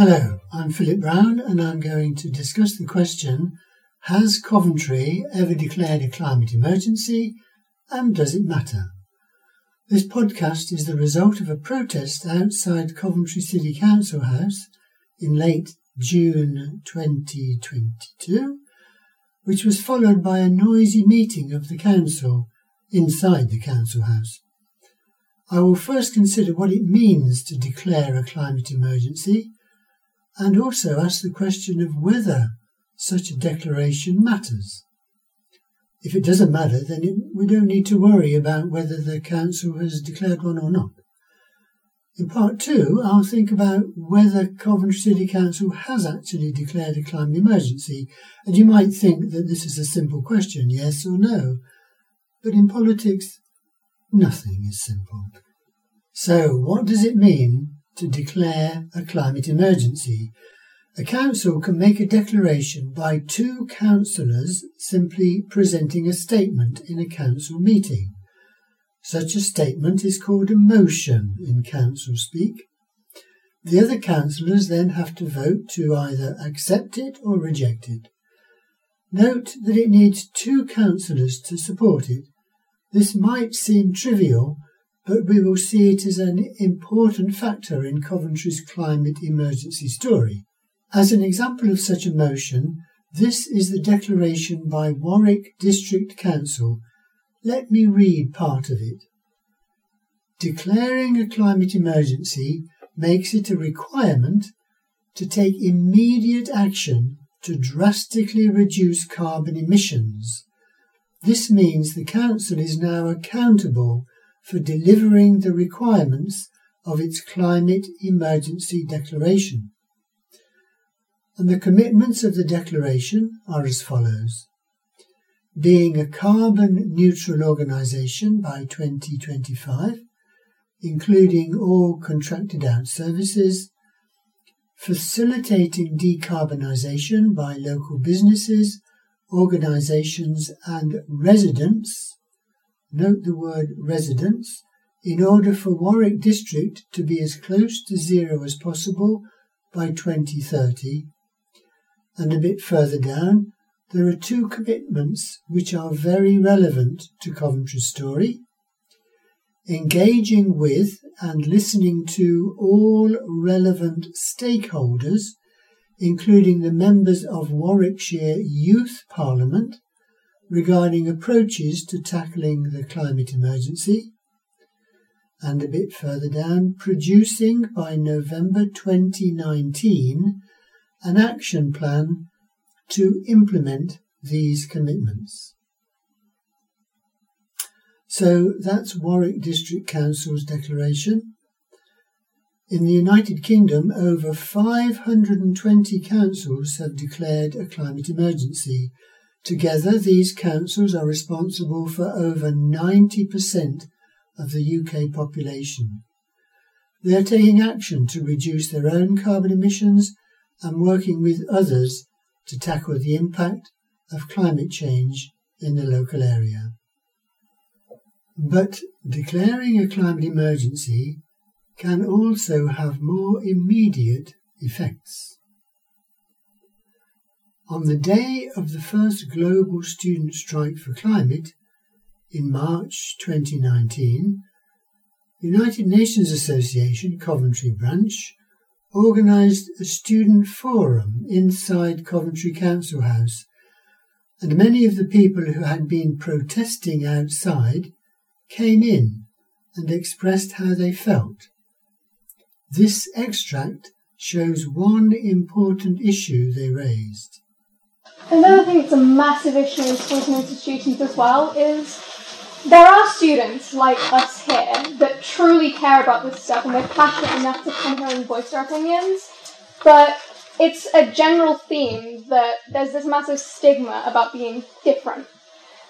Hello, I'm Philip Brown and I'm going to discuss the question Has Coventry ever declared a climate emergency and does it matter? This podcast is the result of a protest outside Coventry City Council House in late June 2022, which was followed by a noisy meeting of the council inside the council house. I will first consider what it means to declare a climate emergency and also ask the question of whether such a declaration matters. If it doesn't matter, then it, we don't need to worry about whether the council has declared one or not. In part two, I'll think about whether Coventry City Council has actually declared a climate emergency, and you might think that this is a simple question, yes or no. But in politics, nothing is simple. So, what does it mean to declare a climate emergency? A council can make a declaration by two councillors simply presenting a statement in a council meeting. Such a statement is called a motion in council speak. The other councillors then have to vote to either accept it or reject it. Note that it needs two councillors to support it. This might seem trivial, but we will see it as an important factor in Coventry's climate emergency story. As an example of such a motion, this is the declaration by Warwick District Council. Let me read part of it. Declaring a climate emergency makes it a requirement to take immediate action to drastically reduce carbon emissions. This means the Council is now accountable for delivering the requirements of its climate emergency declaration. And the commitments of the declaration are as follows. Being a carbon neutral organisation by 2025, including all contracted out services, facilitating decarbonisation by local businesses, organisations and residents, note the word residents, in order for Warwick District to be as close to zero as possible by 2030, and a bit further down, there are two commitments which are very relevant to Coventry's story. Engaging with and listening to all relevant stakeholders, including the members of Warwickshire Youth Parliament, regarding approaches to tackling the climate emergency. And a bit further down, producing by November 2019 an action plan to implement these commitments. So that's Warwick District Council's declaration. In the United Kingdom, over 520 councils have declared a climate emergency. Together, these councils are responsible for over 90% of the UK population. They are taking action to reduce their own carbon emissions and working with others to tackle the impact of climate change in the local area. But declaring a climate emergency can also have more immediate effects. On the day of the first global student strike for climate in March 2019, the United Nations Association Coventry branch organised a student forum inside Coventry Council House, and many of the people who had been protesting outside came in and expressed how they felt. This extract shows one important issue they raised. Another thing that's a massive issue in schools and institutions as well is there are students like us here that truly care about this stuff and they're passionate enough to come here and voice their opinions, but it's a general theme that there's this massive stigma about being different.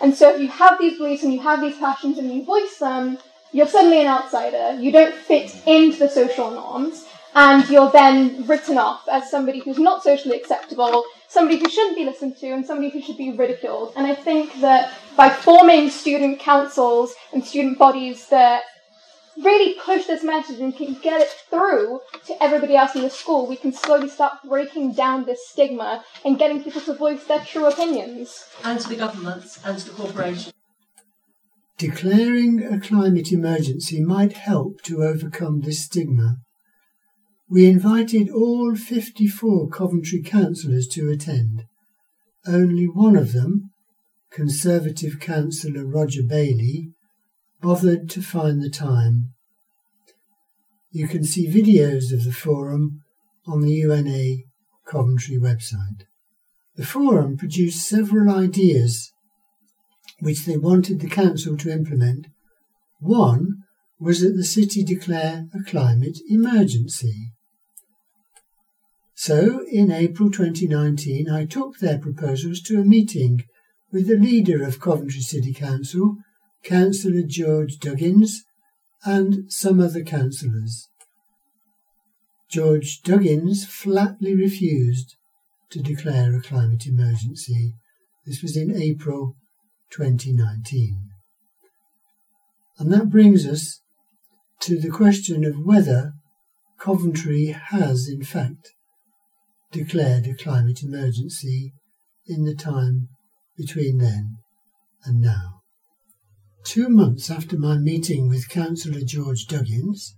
And so if you have these beliefs and you have these passions and you voice them, you're suddenly an outsider. You don't fit into the social norms, and you're then written off as somebody who's not socially acceptable, somebody who shouldn't be listened to, and somebody who should be ridiculed. And I think that by forming student councils and student bodies that really push this message and can get it through to everybody else in the school, we can slowly start breaking down this stigma and getting people to voice their true opinions. And to the governments and to the corporations. Declaring a climate emergency might help to overcome this stigma. We invited all 54 Coventry councillors to attend. Only one of them, Conservative councillor Roger Bailey, bothered to find the time. You can see videos of the forum on the UNA Coventry website. The forum produced several ideas which they wanted the council to implement. One was that the city declare a climate emergency. So, in April 2019, I took their proposals to a meeting with the leader of Coventry City Council, Councillor George Duggins, and some other councillors. George Duggins flatly refused to declare a climate emergency. This was in April 2019. And that brings us to the question of whether Coventry has, in fact, declared a climate emergency in the time between then and now. Two months after my meeting with Councillor George Duggins,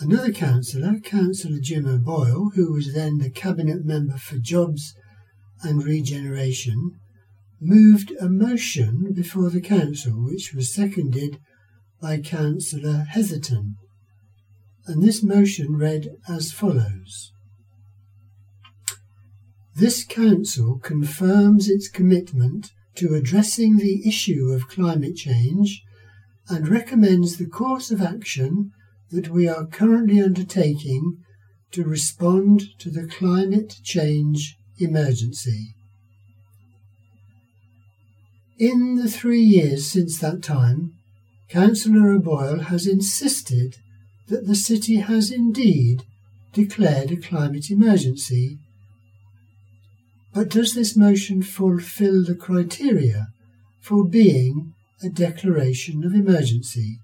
another councillor, Councillor Jim O'Boyle, who was then the Cabinet Member for Jobs and Regeneration, moved a motion before the Council which was seconded by Councillor Hetherton. And this motion read as follows. This Council confirms its commitment to addressing the issue of climate change and recommends the course of action that we are currently undertaking to respond to the climate change emergency. In the three years since that time, Councillor O'Boyle has insisted that the city has indeed declared a climate emergency but does this motion fulfill the criteria for being a declaration of emergency?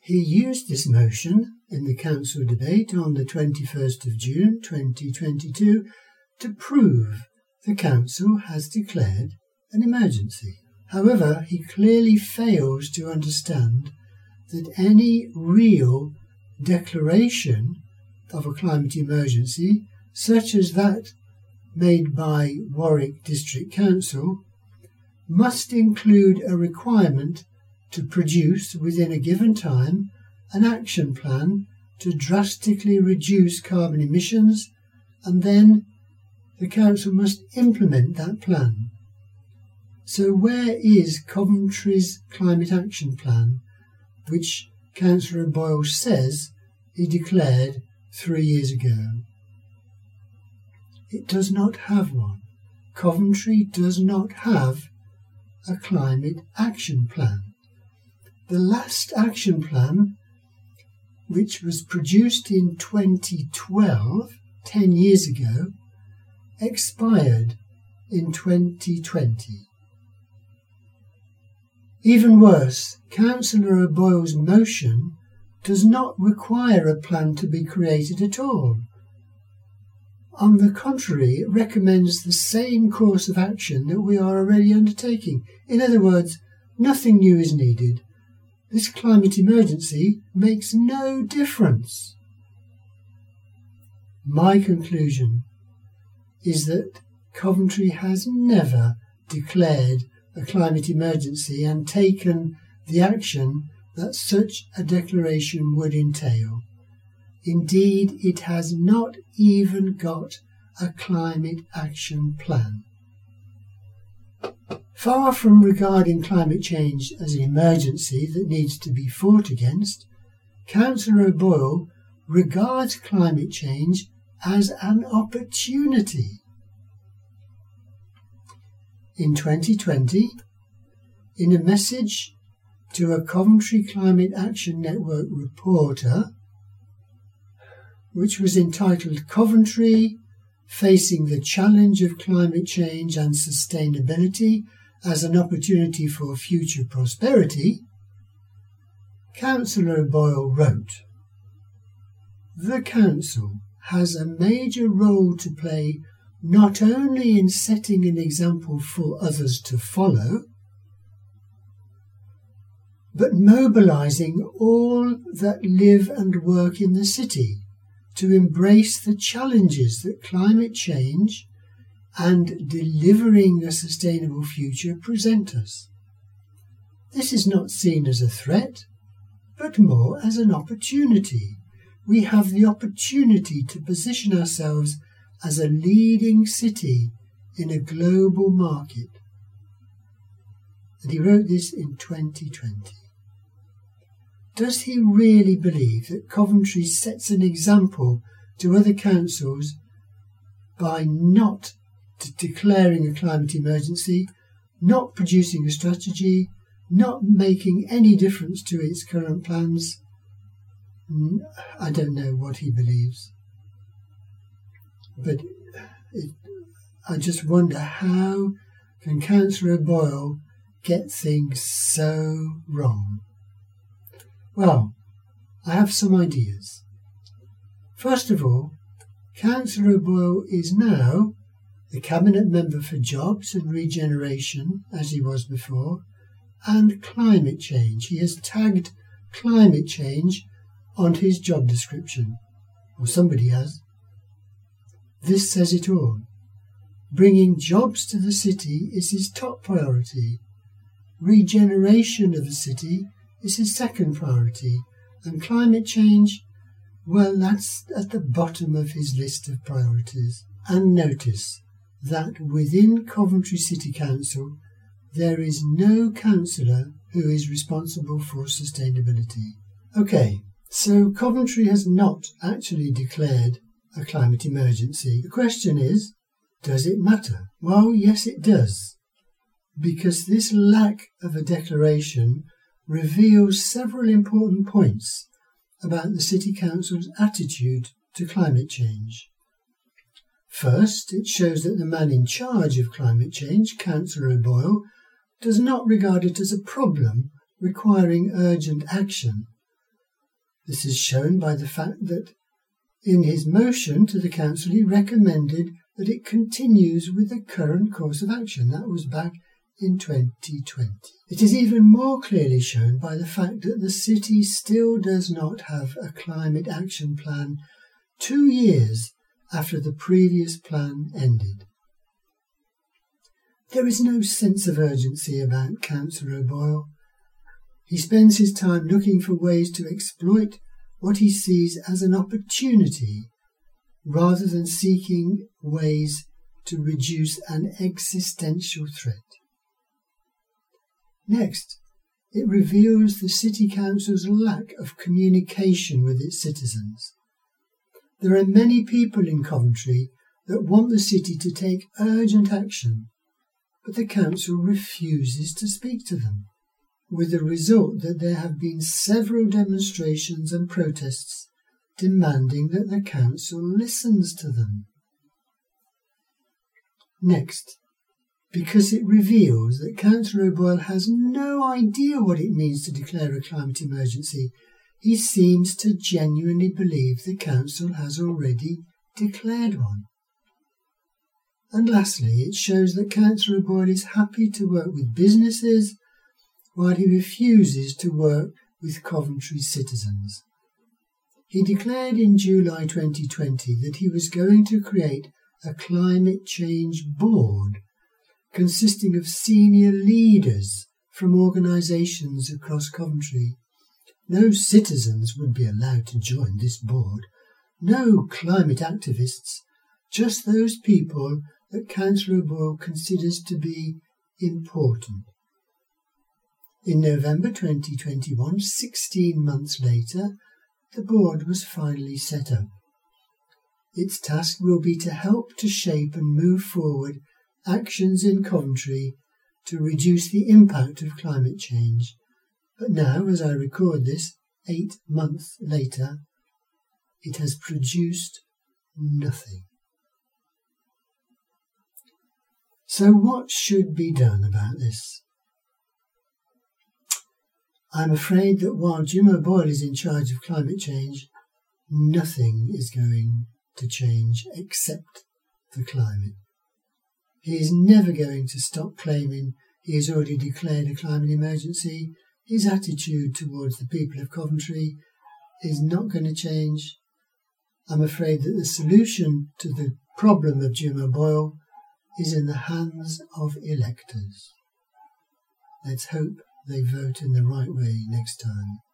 He used this motion in the Council debate on the 21st of June 2022 to prove the Council has declared an emergency. However, he clearly fails to understand that any real declaration of a climate emergency, such as that made by Warwick District Council must include a requirement to produce within a given time an action plan to drastically reduce carbon emissions and then the council must implement that plan. So where is Coventry's climate action plan, which Councillor Boyle says he declared three years ago? It does not have one. Coventry does not have a climate action plan. The last action plan, which was produced in 2012, 10 years ago, expired in 2020. Even worse, Councillor O'Boyle's motion does not require a plan to be created at all. On the contrary, it recommends the same course of action that we are already undertaking. In other words, nothing new is needed. This climate emergency makes no difference. My conclusion is that Coventry has never declared a climate emergency and taken the action that such a declaration would entail. Indeed, it has not even got a climate action plan. Far from regarding climate change as an emergency that needs to be fought against, Councillor O'Boyle regards climate change as an opportunity. In 2020, in a message to a Coventry Climate Action Network reporter, which was entitled Coventry Facing the Challenge of Climate Change and Sustainability as an Opportunity for Future Prosperity, Councillor Boyle wrote, The Council has a major role to play not only in setting an example for others to follow, but mobilizing all that live and work in the city to embrace the challenges that climate change and delivering a sustainable future present us. This is not seen as a threat, but more as an opportunity. We have the opportunity to position ourselves as a leading city in a global market. And he wrote this in 2020. Does he really believe that Coventry sets an example to other councils by not declaring a climate emergency, not producing a strategy, not making any difference to its current plans? I don't know what he believes. But it, I just wonder how can Councillor Boyle get things so wrong? Well, I have some ideas. First of all, Councillor Boyle is now the Cabinet Member for Jobs and Regeneration, as he was before, and climate change. He has tagged climate change on his job description, or somebody has. This says it all. Bringing jobs to the city is his top priority. Regeneration of the city is his second priority, and climate change, well, that's at the bottom of his list of priorities. And notice that within Coventry City Council, there is no councillor who is responsible for sustainability. Okay, so Coventry has not actually declared a climate emergency. The question is, does it matter? Well, yes, it does. Because this lack of a declaration reveals several important points about the City Council's attitude to climate change. First, it shows that the man in charge of climate change, Councillor O'Boyle, does not regard it as a problem requiring urgent action. This is shown by the fact that in his motion to the Council he recommended that it continues with the current course of action. That was back in 2020. It is even more clearly shown by the fact that the city still does not have a climate action plan two years after the previous plan ended. There is no sense of urgency about Councillor O'Boyle. He spends his time looking for ways to exploit what he sees as an opportunity rather than seeking ways to reduce an existential threat. Next, it reveals the City Council's lack of communication with its citizens. There are many people in Coventry that want the city to take urgent action, but the Council refuses to speak to them, with the result that there have been several demonstrations and protests demanding that the Council listens to them. Next, because it reveals that Councillor O'Boyle has no idea what it means to declare a climate emergency. He seems to genuinely believe the Council has already declared one. And lastly, it shows that Councillor O'Boyle is happy to work with businesses while he refuses to work with Coventry citizens. He declared in July 2020 that he was going to create a climate change board consisting of senior leaders from organisations across Coventry. No citizens would be allowed to join this board, no climate activists, just those people that Councillor Boyle considers to be important. In November 2021, 16 months later, the board was finally set up. Its task will be to help to shape and move forward actions in Coventry to reduce the impact of climate change. But now, as I record this, eight months later, it has produced nothing. So, what should be done about this? I'm afraid that while Jim O'Boyle is in charge of climate change, nothing is going to change except the climate. He is never going to stop claiming he has already declared a climate emergency. His attitude towards the people of Coventry is not going to change. I'm afraid that the solution to the problem of Jim O'Boyle is in the hands of electors. Let's hope they vote in the right way next time.